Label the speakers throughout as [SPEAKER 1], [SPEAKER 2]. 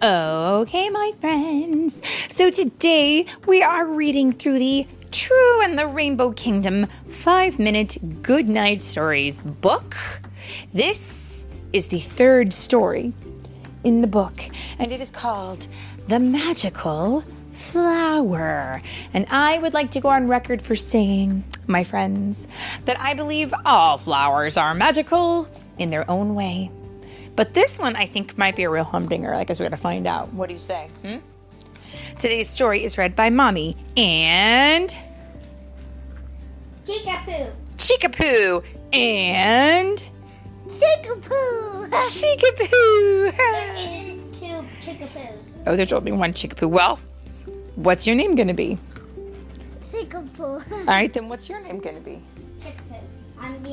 [SPEAKER 1] Okay, my friends. So today we are reading through the True and the Rainbow Kingdom 5 Minute Good Night Stories book. This is the third story in the book, and it is called The Magical Flower. And I would like to go on record for saying, my friends, that I believe all flowers are magical in their own way. But this one I think might be a real humdinger. I guess we gotta find out. What do you say? Hmm? Today's story is read by Mommy and
[SPEAKER 2] Chickapoo.
[SPEAKER 1] Chickapoo and
[SPEAKER 2] Chickapoo.
[SPEAKER 1] Chickapoo.
[SPEAKER 2] there isn't two chickapoos.
[SPEAKER 1] oh, there's only one Chickapoo. Well, what's your name gonna be?
[SPEAKER 2] Chickapoo.
[SPEAKER 1] All right, then what's your name gonna be?
[SPEAKER 2] Chickapoo.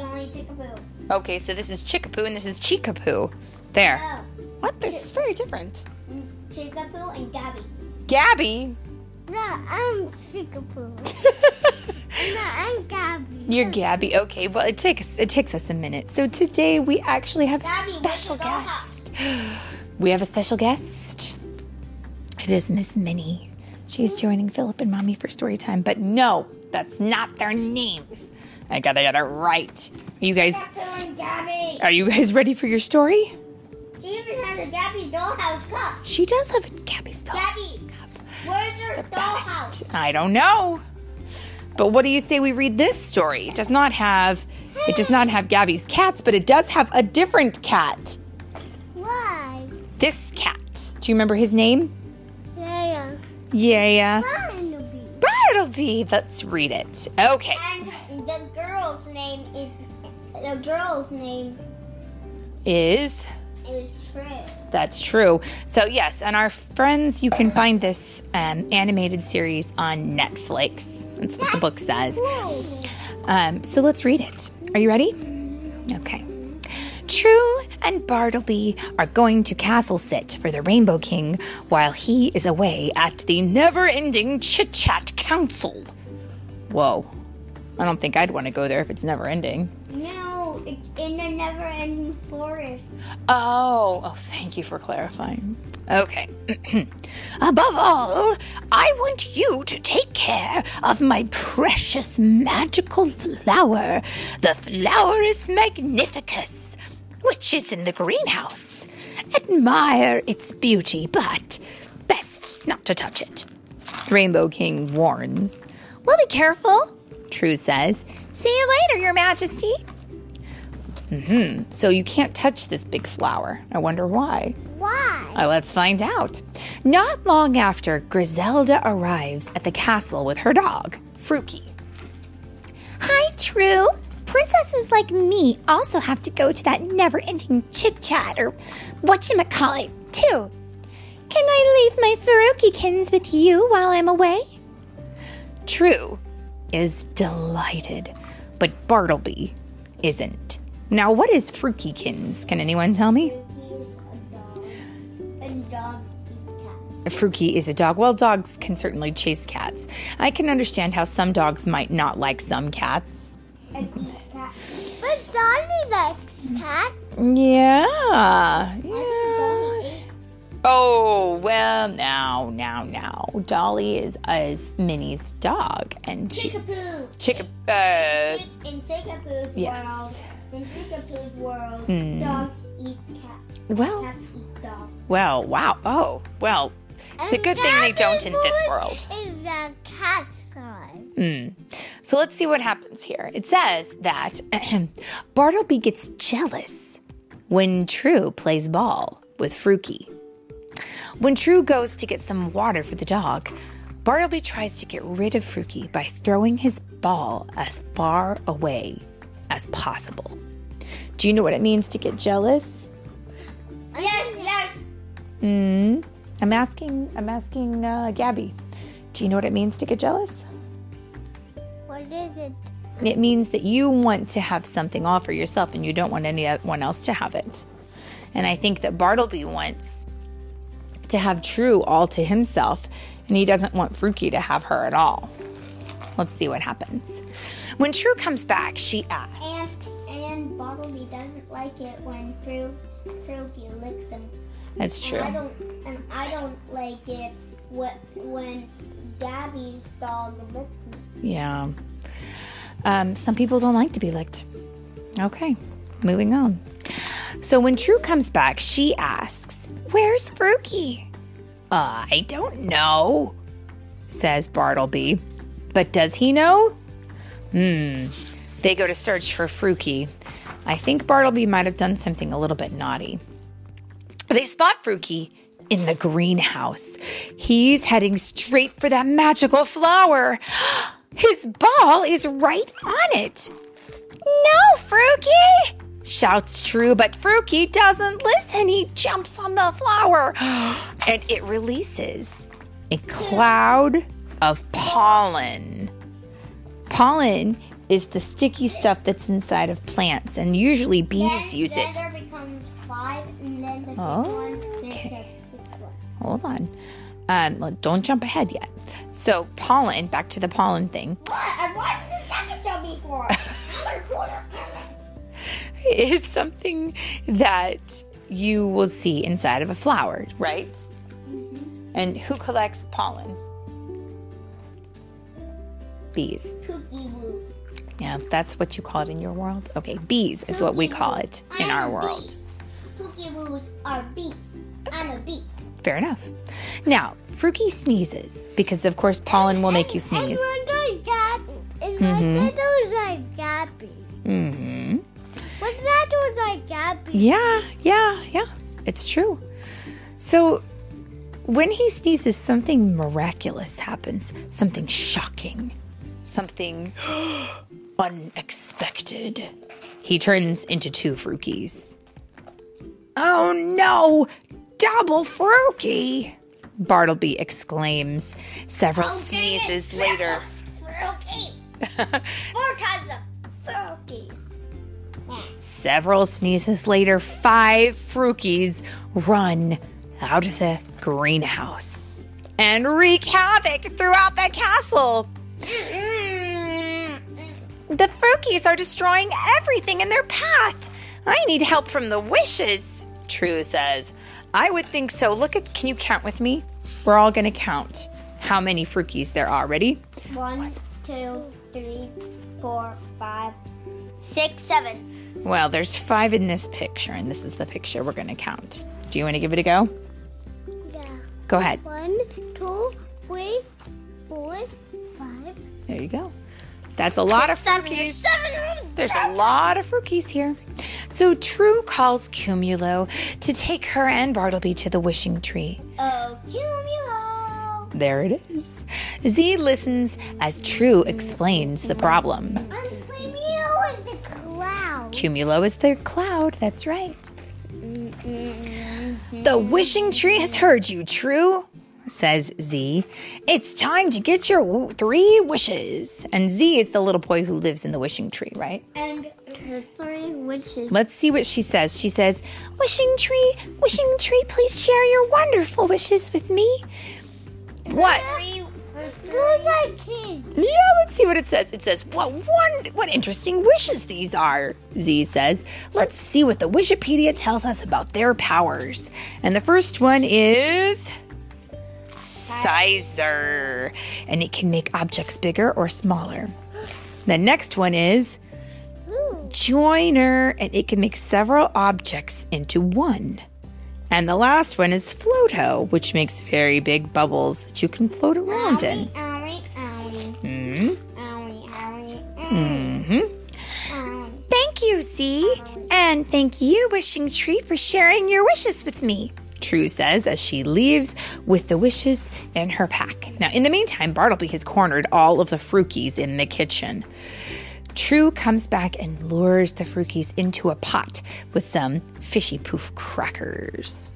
[SPEAKER 2] I'm only chickapoo.
[SPEAKER 1] Okay, so this is Chickapoo and this is Chickapoo. There.
[SPEAKER 2] Oh,
[SPEAKER 1] What? It's very different.
[SPEAKER 2] mm, Chickapoo and Gabby.
[SPEAKER 1] Gabby.
[SPEAKER 2] No, I'm Chickapoo. No, I'm Gabby.
[SPEAKER 1] You're Gabby. Okay, well it takes it takes us a minute. So today we actually have a special guest. We have a special guest. It is Miss Minnie. She's joining Philip and Mommy for story time. But no, that's not their names. I gotta get it right. Are you guys
[SPEAKER 2] Chickapoo and Gabby.
[SPEAKER 1] are you guys ready for your story?
[SPEAKER 2] She even has a Gabby's dollhouse cup.
[SPEAKER 1] She does have a Gabby's doll.
[SPEAKER 2] Gabby, cup. where's her dollhouse?
[SPEAKER 1] Best. I don't know. But what do you say we read this story? It does not have it does not have Gabby's cats, but it does have a different cat.
[SPEAKER 2] Why?
[SPEAKER 1] This cat. Do you remember his name?
[SPEAKER 2] Yeah,
[SPEAKER 1] Yeah, yeah.
[SPEAKER 2] Barnaby.
[SPEAKER 1] Bartleby. Let's read it. Okay.
[SPEAKER 2] And girl's name is the girl's name
[SPEAKER 1] Is
[SPEAKER 2] is True.
[SPEAKER 1] that's true. So yes, and our friends, you can find this um, animated series on Netflix. That's what the book says. Um, so let's read it. Are you ready? Okay. True and Bartleby are going to Castle Sit for the Rainbow King while he is away at the never ending Chit Chat Council. Whoa. I don't think I'd want to go there if it's never ending.
[SPEAKER 2] No, it's in the never-ending forest.
[SPEAKER 1] Oh, oh, thank you for clarifying. Okay. Above all, I want you to take care of my precious magical flower, the Flowerus Magnificus, which is in the greenhouse. Admire its beauty, but best not to touch it. Rainbow King warns. Well, be careful, True says. See you later, Your Majesty. Mhm. So you can't touch this big flower. I wonder why.
[SPEAKER 2] Why?
[SPEAKER 1] Uh, let's find out. Not long after, Griselda arrives at the castle with her dog, Fruki. Hi, True. Princesses like me also have to go to that never ending chit chat or whatchamacallit, too. Can I leave my Farukikins with you while I'm away? True is delighted, but Bartleby isn't. Now, what is Frukikins? Can anyone tell me?
[SPEAKER 2] And dogs eat cats.
[SPEAKER 1] Fruki is a dog. Well, dogs can certainly chase cats. I can understand how some dogs might not like some cats.
[SPEAKER 2] And eat cats. But Dolly likes cats.
[SPEAKER 1] Yeah. Yeah. Oh, well, now, now, now. Dolly is is Minnie's dog, and she.
[SPEAKER 2] Chickapoo.
[SPEAKER 1] Chick. Uh,
[SPEAKER 2] in Chickapoo's
[SPEAKER 1] Yes.
[SPEAKER 2] world, in Chickapoo's world,
[SPEAKER 1] Hmm.
[SPEAKER 2] dogs eat cats.
[SPEAKER 1] well,
[SPEAKER 2] Cats eat dogs.
[SPEAKER 1] well, wow. Oh, well. It's a good thing they don't in this world.
[SPEAKER 2] Is a cat size.
[SPEAKER 1] Mm. So let's see what happens here. It says that Bartleby gets jealous when True plays ball with Fruki. When True goes to get some water for the dog, Bartleby tries to get rid of Fruki by throwing his ball as far away as possible. Do you know what it means to get jealous?
[SPEAKER 2] Yes, yes.
[SPEAKER 1] Mm. I'm asking. I'm asking uh, Gabby. Do you know what it means to get jealous?
[SPEAKER 2] What is it?
[SPEAKER 1] It means that you want to have something all for yourself and you don't want anyone else to have it. And I think that Bartleby wants to have True all to himself and he doesn't want Fruki to have her at all. Let's see what happens. When True comes back, she asks,
[SPEAKER 2] And and Bartleby doesn't like it when Fru Fruity licks him.
[SPEAKER 1] That's true.
[SPEAKER 2] And I don't and I don't like it when when Gabby's dog licks me.
[SPEAKER 1] Yeah. Um, some people don't like to be licked. Okay, moving on. So when True comes back, she asks, Where's Fruki? I don't know, says Bartleby. But does he know? Hmm. They go to search for Fruki. I think Bartleby might have done something a little bit naughty. They spot Fruki in the greenhouse. He's heading straight for that magical flower. His ball is right on it. No, Fruki! Shouts True, but Fruki doesn't listen. He jumps on the flower and it releases a cloud of pollen. Pollen is the sticky stuff that's inside of plants, and usually bees
[SPEAKER 2] then,
[SPEAKER 1] use it.
[SPEAKER 2] there becomes five, and then the fifth
[SPEAKER 1] Oh, okay.
[SPEAKER 2] six, sixth one.
[SPEAKER 1] Hold on. Um, don't jump ahead yet. So, pollen, back to the pollen thing,
[SPEAKER 2] What? I watched this episode before.
[SPEAKER 1] is something that you will see inside of a flower, right? And who collects pollen? Bees.
[SPEAKER 2] Pookie woo.
[SPEAKER 1] Yeah, that's what you call it in your world? Okay, bees is what we call it in our world.
[SPEAKER 2] Pookie are bees. I'm a bee.
[SPEAKER 1] Fair enough. Now, Fruki sneezes because, of course, pollen will make you sneeze.
[SPEAKER 3] Mm-hmm. Gabby?
[SPEAKER 1] Yeah, yeah, yeah. It's true. So, when he sneezes, something miraculous happens, something shocking, something unexpected. He turns into two Frukis. Oh no! Double Fruki! Bartleby exclaims. Several oh, sneezes later.
[SPEAKER 2] Fruki. Four times the Frukies.
[SPEAKER 1] Several sneezes later, five Frukis run out of the greenhouse and wreak havoc throughout the castle. The Frukis are destroying everything in their path. I need help from the wishes, True says. I would think so. Look at, can you count with me? We're all going to count how many Frukis there are. Ready?
[SPEAKER 2] One, two, three, four, five, six, seven.
[SPEAKER 1] Well, there's five in this picture, and this is the picture we're going to count. Do you want to give it a go?
[SPEAKER 3] Yeah.
[SPEAKER 1] Go ahead.
[SPEAKER 3] One, two, three, four, five.
[SPEAKER 1] There you go. That's a lot of
[SPEAKER 2] Seven. There's seven.
[SPEAKER 1] There's a lot of Frukis here. So True calls Cumulo to take her and Bartleby to the wishing tree.
[SPEAKER 2] Oh, cumulo.
[SPEAKER 1] There it is. Zee listens as True explains the problem.
[SPEAKER 3] Cleo is the cloud.
[SPEAKER 1] Cumulo is their cloud, that's right. The wishing tree has heard you, True, says Zee. It's time to get your three wishes. And Zee is the little boy who lives in the wishing tree, right?
[SPEAKER 2] And the three wishes.
[SPEAKER 1] Let's see what she says. She says, Wishing tree, wishing tree, please share your wonderful wishes with me. What?
[SPEAKER 2] Three,
[SPEAKER 3] Who's like?
[SPEAKER 1] Yeah, let's see what it says. It says, "What one? What interesting wishes these are?" Zee says. Let's see what the Wishipedia tells us about their powers. And the first one is sizer, and it can make objects bigger or smaller. The next one is
[SPEAKER 3] hmm.
[SPEAKER 1] joiner, and it can make several objects into one. And the last one is floato, which makes very big bubbles that you can float around in.
[SPEAKER 2] owie, owie,
[SPEAKER 1] Hmm?
[SPEAKER 2] owie, owie,
[SPEAKER 1] hmm
[SPEAKER 2] owie.
[SPEAKER 1] Thank you, Zee. And thank you, Wishing Tree, for sharing your wishes with me. True says as she leaves with the wishes in her pack. Now, in the meantime, Bartleby has cornered all of the Frukis in the kitchen. True comes back and lures the Frukis into a pot with some fishy poof crackers.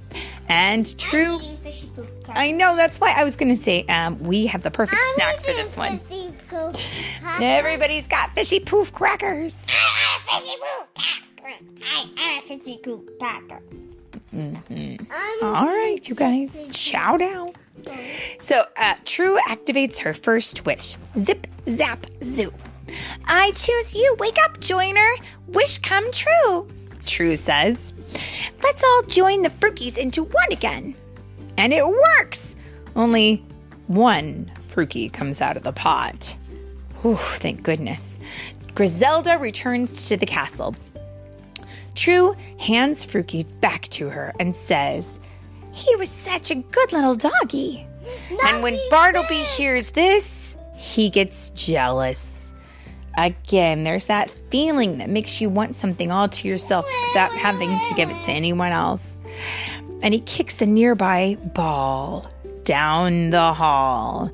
[SPEAKER 1] And True,
[SPEAKER 2] Eating fishy poop.
[SPEAKER 1] I know that's why I was going to say um, we have the perfect snack for this one. Everybody's got fishy poof crackers.
[SPEAKER 2] I fishy poop packer. I fishy poop packer.
[SPEAKER 1] All right, you guys, chow down. So, uh, True activates her first wish zip, zap, zoo. I choose you. Wake up, joiner. Wish come true. True says. Let's all join the Frukies into one again. And it works. Only one Fruki comes out of the pot. Whew, thank goodness. Griselda returns to the castle. True hands Fruki back to her and says, He was such a good little doggy. and when Bartleby hears this, he gets jealous. Again, there's that feeling that makes you want something all to yourself without having to give it to anyone else. And he kicks a nearby ball down the hall.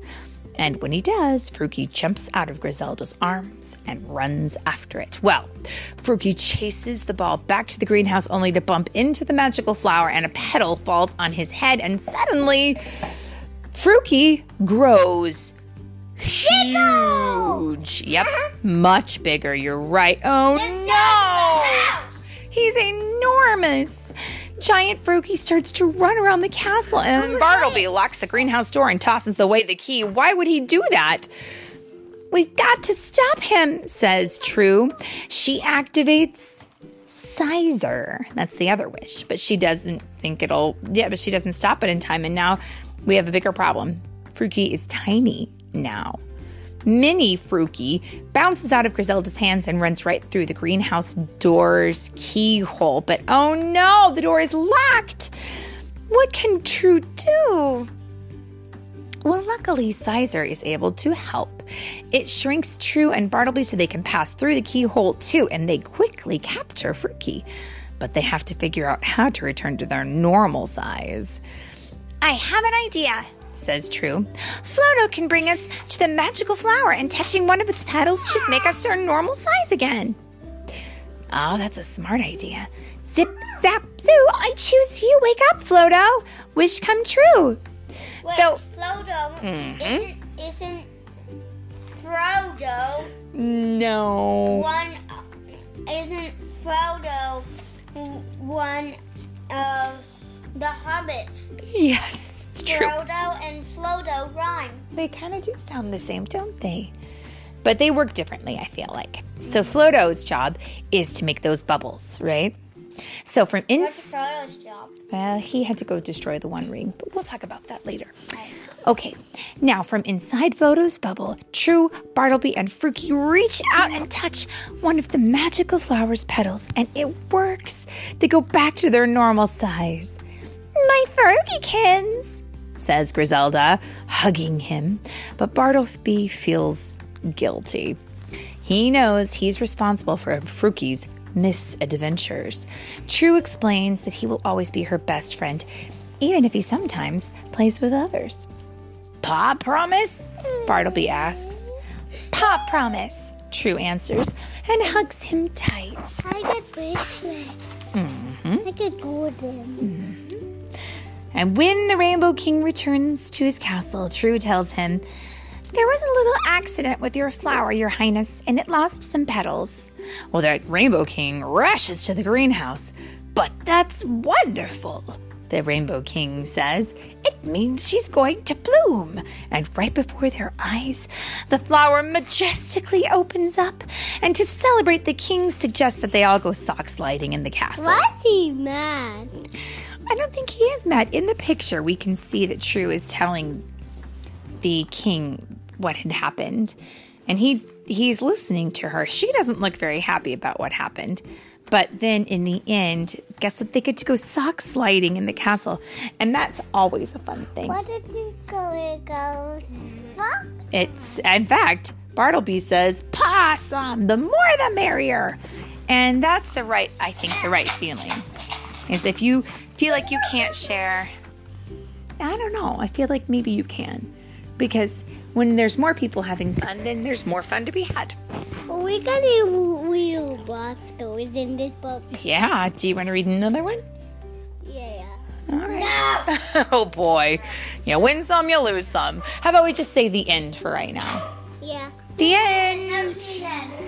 [SPEAKER 1] And when he does, Fruki jumps out of Griselda's arms and runs after it. Well, Fruki chases the ball back to the greenhouse only to bump into the magical flower and a petal falls on his head and suddenly Fruki grows huge. Yep, much bigger. You're right. Oh no! He's enormous. Giant Fruki starts to run around the castle, and Bartleby locks the greenhouse door and tosses away the key. Why would he do that? We've got to stop him, says True. She activates Sizer. That's the other wish, but she doesn't think it'll. Yeah, but she doesn't stop it in time, and now we have a bigger problem. Fruki is tiny now. Mini Fruki bounces out of Griselda's hands and runs right through the greenhouse door's keyhole. But oh no, the door is locked. What can True do? Well, luckily, Sizer is able to help. It shrinks True and Bartleby so they can pass through the keyhole too, and they quickly capture Fruki. But they have to figure out how to return to their normal size. I have an idea, says True. Floto can bring us to the magical flower, and touching one of its petals should make us our normal size again. Oh, that's a smart idea. Zip, zap, zoo, I choose you. Wake up, Floto. Wish come true.
[SPEAKER 2] Wait,
[SPEAKER 1] So-
[SPEAKER 2] Floto
[SPEAKER 1] Mhm.
[SPEAKER 2] isn't isn't Frodo
[SPEAKER 1] No.
[SPEAKER 2] one? Isn't Frodo one of the hobbits?
[SPEAKER 1] Yes, it's true.
[SPEAKER 2] Frodo and Flodo rhyme.
[SPEAKER 1] They kind of do sound the same, don't they? But they work differently, I feel like. So Flodo's job is to make those bubbles, right? So from
[SPEAKER 2] What's
[SPEAKER 1] ins
[SPEAKER 2] Frodo's job?
[SPEAKER 1] well, he had to go destroy the One Ring, but we'll talk about that later. Okay, now from inside Flodo's bubble, True, Bartleby, and Fruki reach out and touch one of the magical flower's petals, and it works. They go back to their normal size. My Frogikins, says Griselda, hugging him. But Bartleby feels guilty. He knows he's responsible for Fruki's misadventures. True explains that he will always be her best friend, even if he sometimes plays with others. Pa promise? Bartleby asks. Pa promise, True answers and hugs him tight.
[SPEAKER 3] I get bracelets. I get golden.
[SPEAKER 1] And when the Rainbow King returns to his castle, True tells him, There was a little accident with your flower, Your Highness, and it lost some petals. Well, the Rainbow King rushes to the greenhouse. But that's wonderful, the Rainbow King says. It means she's going to bloom. And right before their eyes, the flower majestically opens up. And to celebrate, the king suggests that they all go sock sliding in the castle.
[SPEAKER 3] Why's he mad?
[SPEAKER 1] I don't think he is mad. In the picture, we can see that True is telling the king what had happened, and he he's listening to her. She doesn't look very happy about what happened. But then in the end, guess what? They get to go sock sliding in the castle. And that's always a fun thing.
[SPEAKER 3] What did you go go? Fuck.
[SPEAKER 1] It's, in fact, Bartleby says, possum, the more the merrier. And that's the right, I think, the right feeling. Is if you feel like you can't share, I don't know, I feel like maybe you can. Because when there's more people having fun, then there's more fun to be had.
[SPEAKER 3] We got a little block stories in this book.
[SPEAKER 1] Yeah, do you want to read another one?
[SPEAKER 3] Yeah.
[SPEAKER 1] All right. No! oh boy. You win some, you lose some. How about we just say the end for right now?
[SPEAKER 3] Yeah.
[SPEAKER 1] The end.
[SPEAKER 2] Then